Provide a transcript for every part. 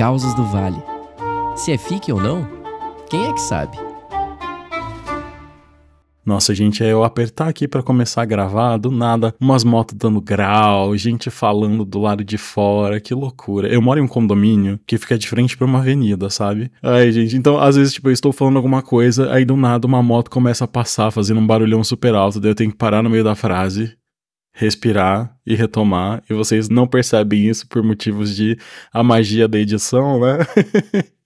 Causas do Vale. Se é fique ou não, quem é que sabe? Nossa, gente, é eu apertar aqui para começar a gravar, do nada, umas motos dando grau, gente falando do lado de fora, que loucura. Eu moro em um condomínio que fica de frente pra uma avenida, sabe? Ai, gente, então às vezes, tipo, eu estou falando alguma coisa, aí do nada uma moto começa a passar, fazendo um barulhão super alto, daí eu tenho que parar no meio da frase, respirar e retomar, e vocês não percebem isso por motivos de a magia da edição, né?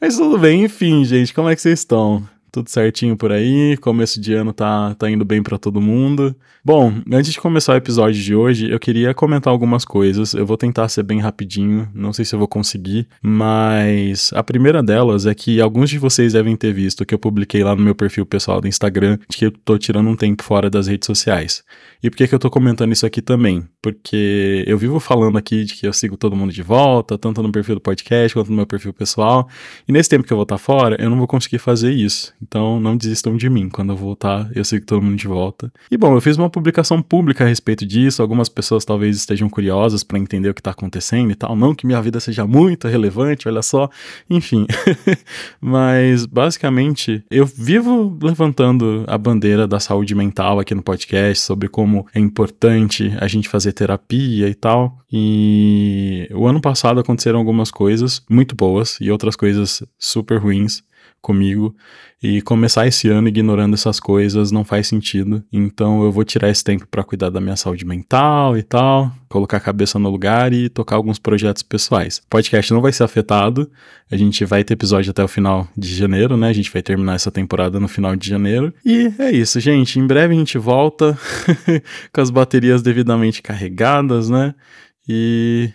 Mas tudo bem, enfim, gente, como é que vocês estão? Tudo certinho por aí? Começo de ano tá, tá indo bem para todo mundo. Bom, antes de começar o episódio de hoje, eu queria comentar algumas coisas. Eu vou tentar ser bem rapidinho, não sei se eu vou conseguir, mas a primeira delas é que alguns de vocês devem ter visto que eu publiquei lá no meu perfil pessoal do Instagram de que eu tô tirando um tempo fora das redes sociais. E por que, que eu tô comentando isso aqui também? Porque eu vivo falando aqui de que eu sigo todo mundo de volta, tanto no perfil do podcast quanto no meu perfil pessoal. E nesse tempo que eu vou estar fora, eu não vou conseguir fazer isso. Então não desistam de mim. Quando eu voltar, eu sigo todo mundo de volta. E bom, eu fiz uma publicação pública a respeito disso. Algumas pessoas talvez estejam curiosas para entender o que tá acontecendo e tal. Não que minha vida seja muito relevante, olha só. Enfim. Mas basicamente, eu vivo levantando a bandeira da saúde mental aqui no podcast sobre como é importante a gente fazer terapia e tal. E o ano passado aconteceram algumas coisas muito boas e outras coisas super ruins comigo e começar esse ano ignorando essas coisas não faz sentido. Então eu vou tirar esse tempo para cuidar da minha saúde mental e tal, colocar a cabeça no lugar e tocar alguns projetos pessoais. O podcast não vai ser afetado. A gente vai ter episódio até o final de janeiro, né? A gente vai terminar essa temporada no final de janeiro. E é isso, gente. Em breve a gente volta com as baterias devidamente carregadas, né? E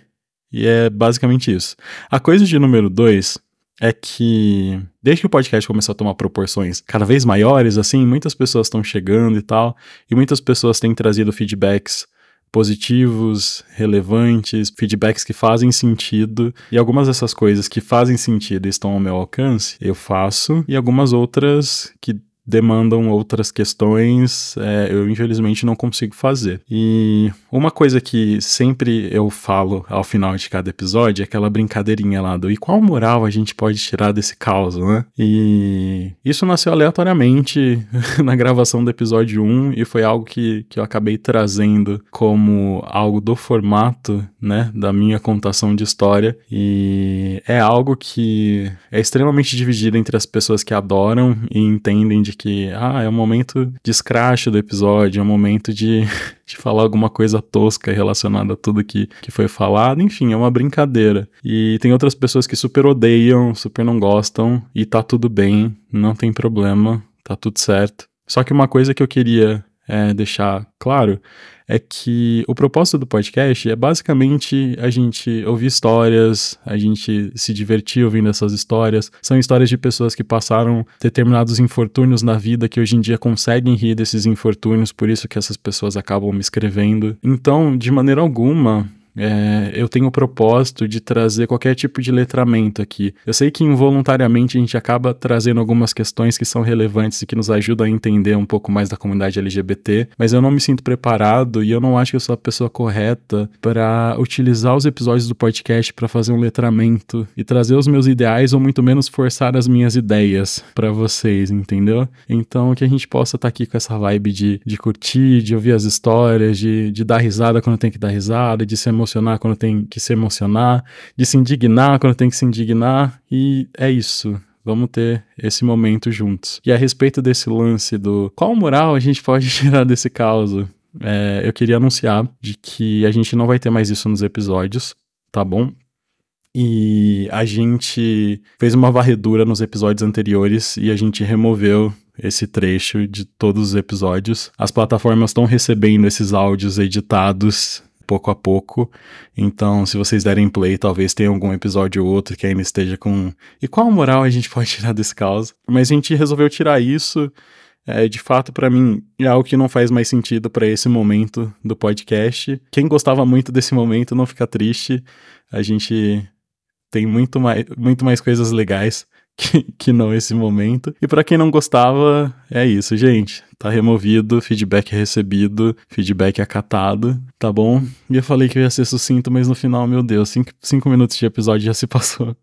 e é basicamente isso. A coisa de número dois é que desde que o podcast começou a tomar proporções cada vez maiores, assim, muitas pessoas estão chegando e tal, e muitas pessoas têm trazido feedbacks positivos, relevantes, feedbacks que fazem sentido, e algumas dessas coisas que fazem sentido e estão ao meu alcance, eu faço, e algumas outras que demandam outras questões, é, eu infelizmente não consigo fazer. E uma coisa que sempre eu falo ao final de cada episódio é aquela brincadeirinha lá do e qual moral a gente pode tirar desse caos, né? E isso nasceu aleatoriamente na gravação do episódio 1 e foi algo que, que eu acabei trazendo como algo do formato, né, da minha contação de história e é algo que é extremamente dividido entre as pessoas que adoram e entendem de que, ah, é um momento de escracho do episódio, é um momento de, de falar alguma coisa tosca relacionada a tudo que, que foi falado. Enfim, é uma brincadeira. E tem outras pessoas que super odeiam, super não gostam, e tá tudo bem, não tem problema, tá tudo certo. Só que uma coisa que eu queria é, deixar claro é que o propósito do podcast é basicamente a gente ouvir histórias, a gente se divertir ouvindo essas histórias. São histórias de pessoas que passaram determinados infortúnios na vida que hoje em dia conseguem rir desses infortúnios, por isso que essas pessoas acabam me escrevendo. Então, de maneira alguma, é, eu tenho o propósito de trazer qualquer tipo de letramento aqui. Eu sei que involuntariamente a gente acaba trazendo algumas questões que são relevantes e que nos ajudam a entender um pouco mais da comunidade LGBT, mas eu não me sinto preparado e eu não acho que eu sou a pessoa correta para utilizar os episódios do podcast para fazer um letramento e trazer os meus ideais ou muito menos forçar as minhas ideias para vocês, entendeu? Então que a gente possa estar tá aqui com essa vibe de, de curtir, de ouvir as histórias, de, de dar risada quando tem que dar risada, de se emocionar emocionar quando tem que se emocionar, de se indignar quando tem que se indignar, e é isso. Vamos ter esse momento juntos. E a respeito desse lance do qual moral a gente pode tirar desse caos, é, eu queria anunciar de que a gente não vai ter mais isso nos episódios, tá bom? E a gente fez uma varredura nos episódios anteriores e a gente removeu esse trecho de todos os episódios. As plataformas estão recebendo esses áudios editados pouco a pouco. Então, se vocês derem play, talvez tenha algum episódio ou outro que ainda esteja com. E qual moral a gente pode tirar desse caos? Mas a gente resolveu tirar isso. É, de fato, para mim, é algo que não faz mais sentido para esse momento do podcast. Quem gostava muito desse momento não fica triste. A gente tem muito mais, muito mais coisas legais que, que não esse momento. E para quem não gostava, é isso, gente. Tá removido, feedback recebido, feedback acatado, tá bom? E eu falei que eu ia ser sucinto, mas no final, meu Deus, cinco, cinco minutos de episódio já se passou.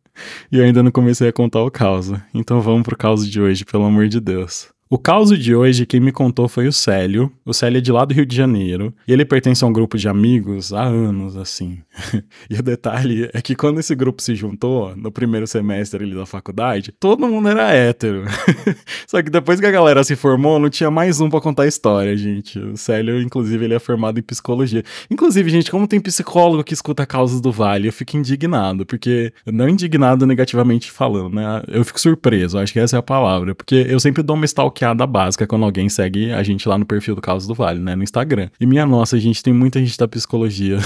E eu ainda não comecei a contar o caos. Então vamos pro caos de hoje, pelo amor de Deus. O caos de hoje, quem me contou foi o Célio. O Célio é de lá do Rio de Janeiro. E ele pertence a um grupo de amigos há anos, assim. e o detalhe é que quando esse grupo se juntou, no primeiro semestre ali da faculdade, todo mundo era hétero. Só que depois que a galera se formou, não tinha mais um pra contar a história, gente. O Célio, inclusive, ele é formado em psicologia. Inclusive, gente, como tem psicólogo que escuta causas do Vale, eu fico indignado, porque. Não indignado negativamente falando, né? Eu fico surpreso, acho que essa é a palavra. Porque eu sempre dou uma stalk stalkeada básica quando alguém segue a gente lá no perfil do Caos do Vale, né? No Instagram. E minha nossa, gente, tem muita gente da psicologia.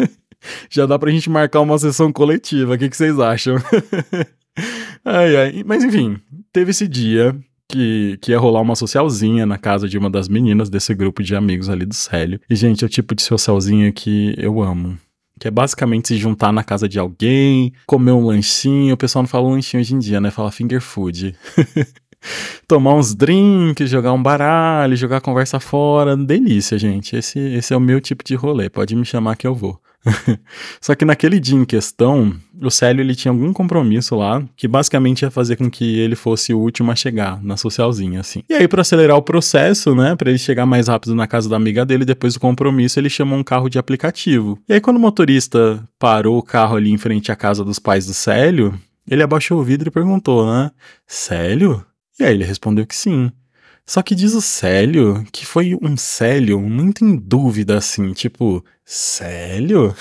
Já dá pra gente marcar uma sessão coletiva. O que, que vocês acham? ai, ai. Mas enfim, teve esse dia que, que ia rolar uma socialzinha na casa de uma das meninas desse grupo de amigos ali do Célio. E, gente, é o tipo de socialzinha que eu amo. Que é basicamente se juntar na casa de alguém, comer um lanchinho. O pessoal não fala lanchinho hoje em dia, né? Fala finger food. tomar uns drinks, jogar um baralho, jogar conversa fora. Delícia, gente. Esse, esse é o meu tipo de rolê. Pode me chamar que eu vou. Só que naquele dia em questão, o Célio ele tinha algum compromisso lá que basicamente ia fazer com que ele fosse o último a chegar na socialzinha, assim. E aí, para acelerar o processo, né, para ele chegar mais rápido na casa da amiga dele, depois do compromisso, ele chamou um carro de aplicativo. E aí, quando o motorista parou o carro ali em frente à casa dos pais do Célio, ele abaixou o vidro e perguntou, né? Célio? E aí ele respondeu que sim. Só que diz o Célio que foi um Célio muito em dúvida, assim, tipo, Célio?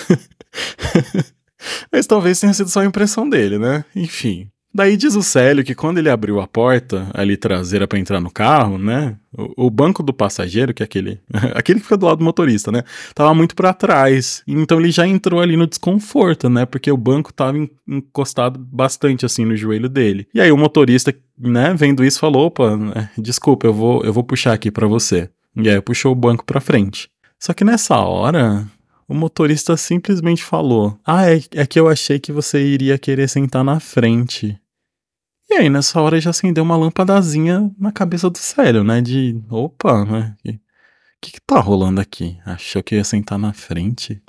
Mas talvez tenha sido só a impressão dele, né? Enfim. Daí diz o Célio que quando ele abriu a porta ali traseira para entrar no carro, né? O, o, banco do passageiro, que é aquele, aquele que fica do lado do motorista, né? Tava muito para trás. Então ele já entrou ali no desconforto, né? Porque o banco tava encostado bastante assim no joelho dele. E aí o motorista, né, vendo isso, falou: "Opa, né, desculpa, eu vou eu vou puxar aqui para você". E aí puxou o banco para frente. Só que nessa hora, o motorista simplesmente falou: Ah, é, é que eu achei que você iria querer sentar na frente. E aí, nessa hora, já acendeu uma lâmpadazinha na cabeça do Célio, né? De, opa, né? O que, que tá rolando aqui? Achou que ia sentar na frente?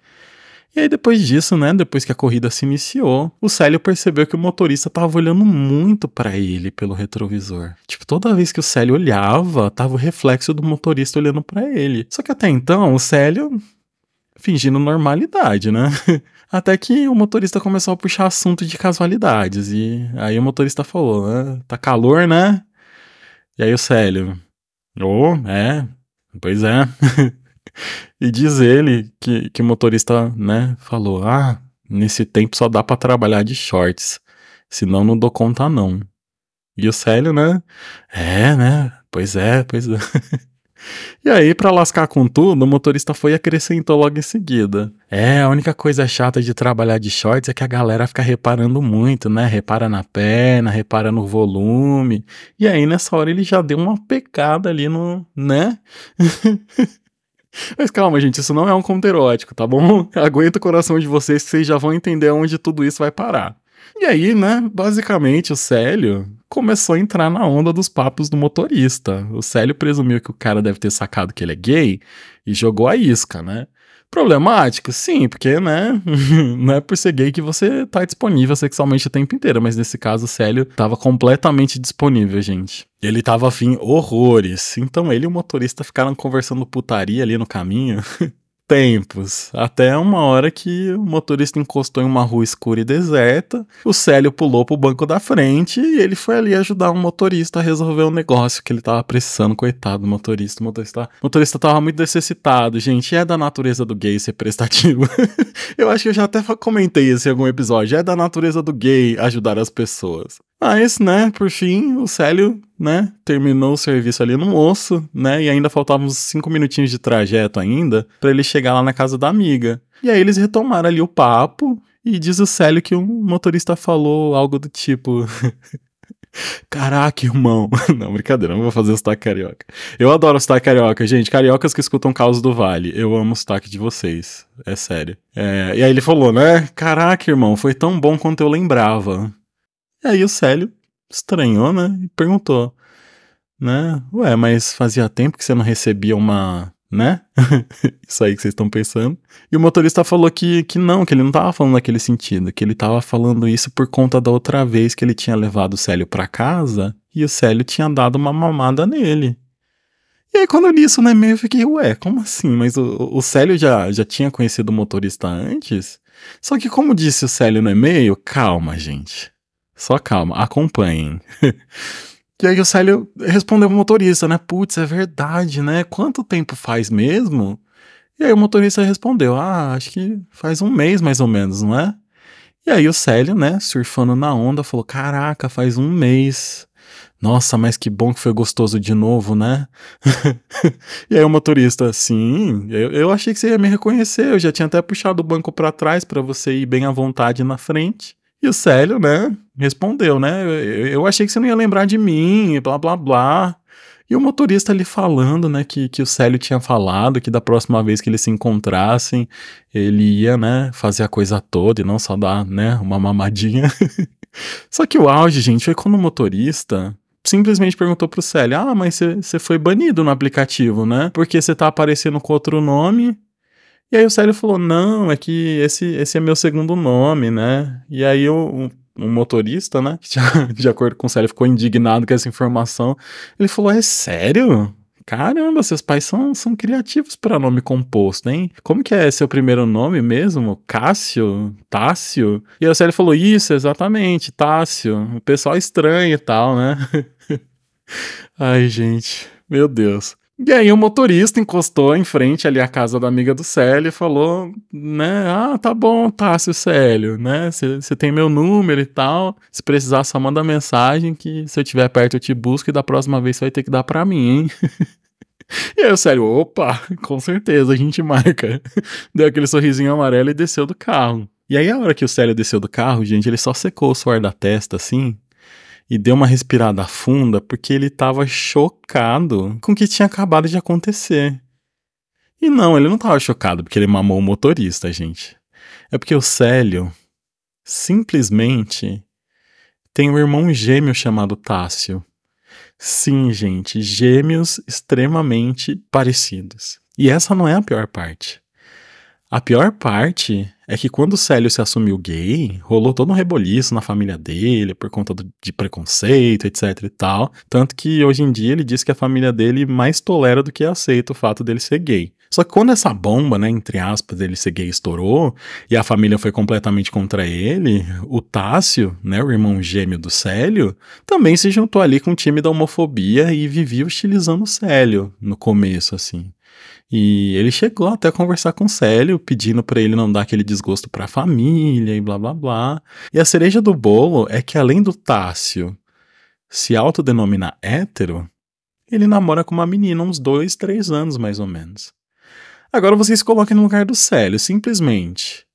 E aí, depois disso, né? Depois que a corrida se iniciou, o Célio percebeu que o motorista tava olhando muito para ele pelo retrovisor. Tipo, toda vez que o Célio olhava, tava o reflexo do motorista olhando para ele. Só que até então, o Célio fingindo normalidade, né? Até que o motorista começou a puxar assunto de casualidades. E aí o motorista falou: ah, tá calor, né? E aí o Célio: Ô, oh, é, pois é. e diz ele que, que o motorista, né, falou: Ah, nesse tempo só dá para trabalhar de shorts. Senão não dou conta, não. E o Célio, né? É, né? Pois é, pois é. E aí, para lascar com tudo, o motorista foi e acrescentou logo em seguida. É, a única coisa chata de trabalhar de shorts é que a galera fica reparando muito, né? Repara na perna, repara no volume. E aí, nessa hora, ele já deu uma pecada ali no. né? Mas calma, gente, isso não é um conto erótico, tá bom? Aguenta o coração de vocês que vocês já vão entender onde tudo isso vai parar. E aí, né, basicamente o Célio começou a entrar na onda dos papos do motorista. O Célio presumiu que o cara deve ter sacado que ele é gay e jogou a isca, né? Problemático? Sim, porque, né? não é por ser gay que você tá disponível sexualmente o tempo inteiro, mas nesse caso o Célio tava completamente disponível, gente. Ele tava afim horrores. Então ele e o motorista ficaram conversando putaria ali no caminho. tempos. Até uma hora que o motorista encostou em uma rua escura e deserta, o Célio pulou pro banco da frente e ele foi ali ajudar um motorista a resolver um negócio que ele tava precisando, coitado do motorista. O motorista, o motorista tava muito necessitado, gente. É da natureza do gay ser prestativo. eu acho que eu já até comentei isso em algum episódio. É da natureza do gay ajudar as pessoas. Mas, né, por fim, o Célio, né, terminou o serviço ali no moço, né, e ainda faltavam uns cinco minutinhos de trajeto ainda para ele chegar lá na casa da amiga. E aí eles retomaram ali o papo e diz o Célio que um motorista falou algo do tipo... Caraca, irmão. Não, brincadeira, não vou fazer o sotaque carioca. Eu adoro o sotaque carioca, gente. Cariocas que escutam Caos do Vale. Eu amo o sotaque de vocês. É sério. É, e aí ele falou, né? Caraca, irmão, foi tão bom quanto eu lembrava. E aí o Célio estranhou, né? E perguntou, né? Ué, mas fazia tempo que você não recebia uma, né? Isso aí que vocês estão pensando. E o motorista falou que, que não, que ele não tava falando naquele sentido, que ele tava falando isso por conta da outra vez que ele tinha levado o Célio para casa e o Célio tinha dado uma mamada nele. E aí, quando eu li isso no e-mail, eu fiquei, ué, como assim? Mas o, o Célio já, já tinha conhecido o motorista antes? Só que, como disse o Célio no e-mail, calma, gente. Só calma, acompanhem. e aí o Célio respondeu pro motorista, né? Putz, é verdade, né? Quanto tempo faz mesmo? E aí o motorista respondeu, ah, acho que faz um mês mais ou menos, não é? E aí o Célio, né, surfando na onda, falou, caraca, faz um mês. Nossa, mas que bom que foi gostoso de novo, né? e aí o motorista, sim, eu, eu, achei que você ia me reconhecer, eu já tinha até puxado o banco para trás para você ir bem à vontade na frente. E o Célio, né, respondeu, né? Eu, eu achei que você não ia lembrar de mim, blá blá blá. E o motorista ali falando, né, que, que o Célio tinha falado que da próxima vez que eles se encontrassem, ele ia, né, fazer a coisa toda e não só dar, né, uma mamadinha. só que o auge, gente, foi quando o motorista simplesmente perguntou pro Célio: Ah, mas você foi banido no aplicativo, né? Porque você tá aparecendo com outro nome. E aí o Célio falou: Não, é que esse, esse é meu segundo nome, né? E aí o, um motorista, né? de acordo com o Célio, ficou indignado com essa informação. Ele falou: É sério? Caramba, seus pais são, são criativos para nome composto, hein? Como que é seu primeiro nome mesmo? Cássio? Tássio? E aí o Célio falou: Isso, exatamente, Tássio. O pessoal estranho e tal, né? Ai, gente, meu Deus. E aí o motorista encostou em frente ali à casa da amiga do Célio e falou, né, ah, tá bom, Tássio Célio, né, você tem meu número e tal, se precisar só manda mensagem que se eu estiver perto eu te busco e da próxima vez você vai ter que dar pra mim, hein. E aí o Célio, opa, com certeza, a gente marca. Deu aquele sorrisinho amarelo e desceu do carro. E aí a hora que o Célio desceu do carro, gente, ele só secou o suor da testa assim, e deu uma respirada funda porque ele estava chocado com o que tinha acabado de acontecer. E não, ele não estava chocado porque ele mamou o motorista, gente. É porque o Célio simplesmente tem um irmão gêmeo chamado Tássio. Sim, gente, gêmeos extremamente parecidos. E essa não é a pior parte. A pior parte é que quando o Célio se assumiu gay, rolou todo um reboliço na família dele por conta do, de preconceito, etc e tal. Tanto que hoje em dia ele diz que a família dele mais tolera do que aceita o fato dele ser gay. Só que quando essa bomba, né, entre aspas, dele ser gay estourou e a família foi completamente contra ele, o Tássio, né, o irmão gêmeo do Célio, também se juntou ali com o time da homofobia e vivia hostilizando o Célio no começo, assim. E ele chegou até a conversar com o Célio, pedindo para ele não dar aquele desgosto para a família e blá blá blá. E a cereja do bolo é que além do Tássio se autodenominar hétero, ele namora com uma menina uns dois, três anos mais ou menos. Agora vocês coloquem no lugar do Célio, simplesmente.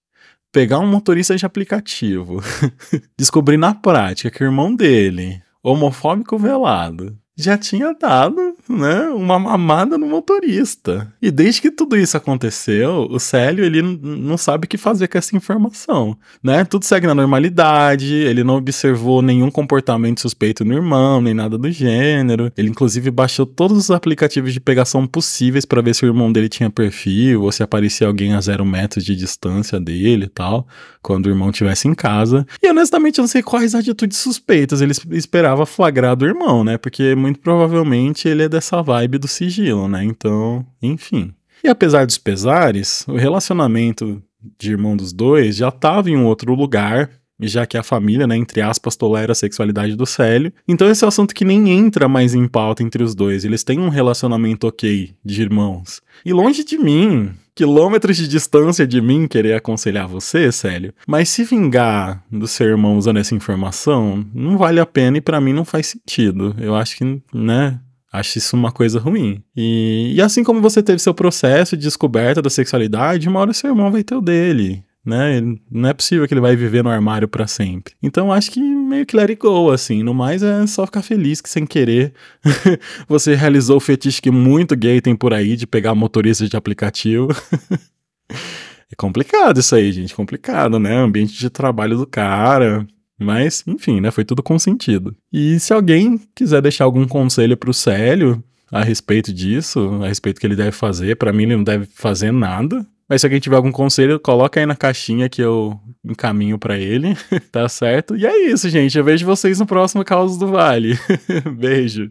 Pegar um motorista de aplicativo, descobrir na prática que o irmão dele, homofóbico velado, já tinha dado, né, uma mamada no motorista. E desde que tudo isso aconteceu, o Célio, ele não sabe o que fazer com essa informação, né? Tudo segue na normalidade, ele não observou nenhum comportamento suspeito no irmão, nem nada do gênero. Ele inclusive baixou todos os aplicativos de pegação possíveis para ver se o irmão dele tinha perfil ou se aparecia alguém a zero metros de distância dele e tal, quando o irmão estivesse em casa. E honestamente eu não sei quais atitudes suspeitas ele esperava flagrar do irmão, né? Porque muito provavelmente ele é dessa vibe do sigilo, né? Então, enfim. E apesar dos pesares, o relacionamento de irmão dos dois já estava em um outro lugar, já que a família, né, entre aspas, tolera a sexualidade do Célio. Então esse é um assunto que nem entra mais em pauta entre os dois. Eles têm um relacionamento ok de irmãos. E longe de mim, quilômetros de distância de mim querer aconselhar você, Célio. Mas se vingar do seu irmão usando essa informação, não vale a pena e para mim não faz sentido. Eu acho que, né, Acho isso uma coisa ruim. E, e, assim como você teve seu processo de descoberta da sexualidade, uma hora seu irmão vai ter o dele né? Não é possível que ele vai viver no armário para sempre. Então acho que meio que let it go, assim. No mais é só ficar feliz que sem querer você realizou o fetiche que muito gay tem por aí de pegar motoristas de aplicativo. é complicado isso aí, gente. Complicado, né? Ambiente de trabalho do cara. Mas, enfim, né? Foi tudo consentido. E se alguém quiser deixar algum conselho pro Célio a respeito disso, a respeito que ele deve fazer, para mim ele não deve fazer nada. Mas se alguém tiver algum conselho, coloca aí na caixinha que eu encaminho para ele, tá certo? E é isso, gente. Eu vejo vocês no próximo Caos do Vale. Beijo.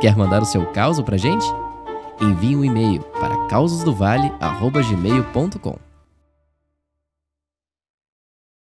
Quer mandar o seu caos pra gente? Envie um e-mail para causosdovale.gmail.com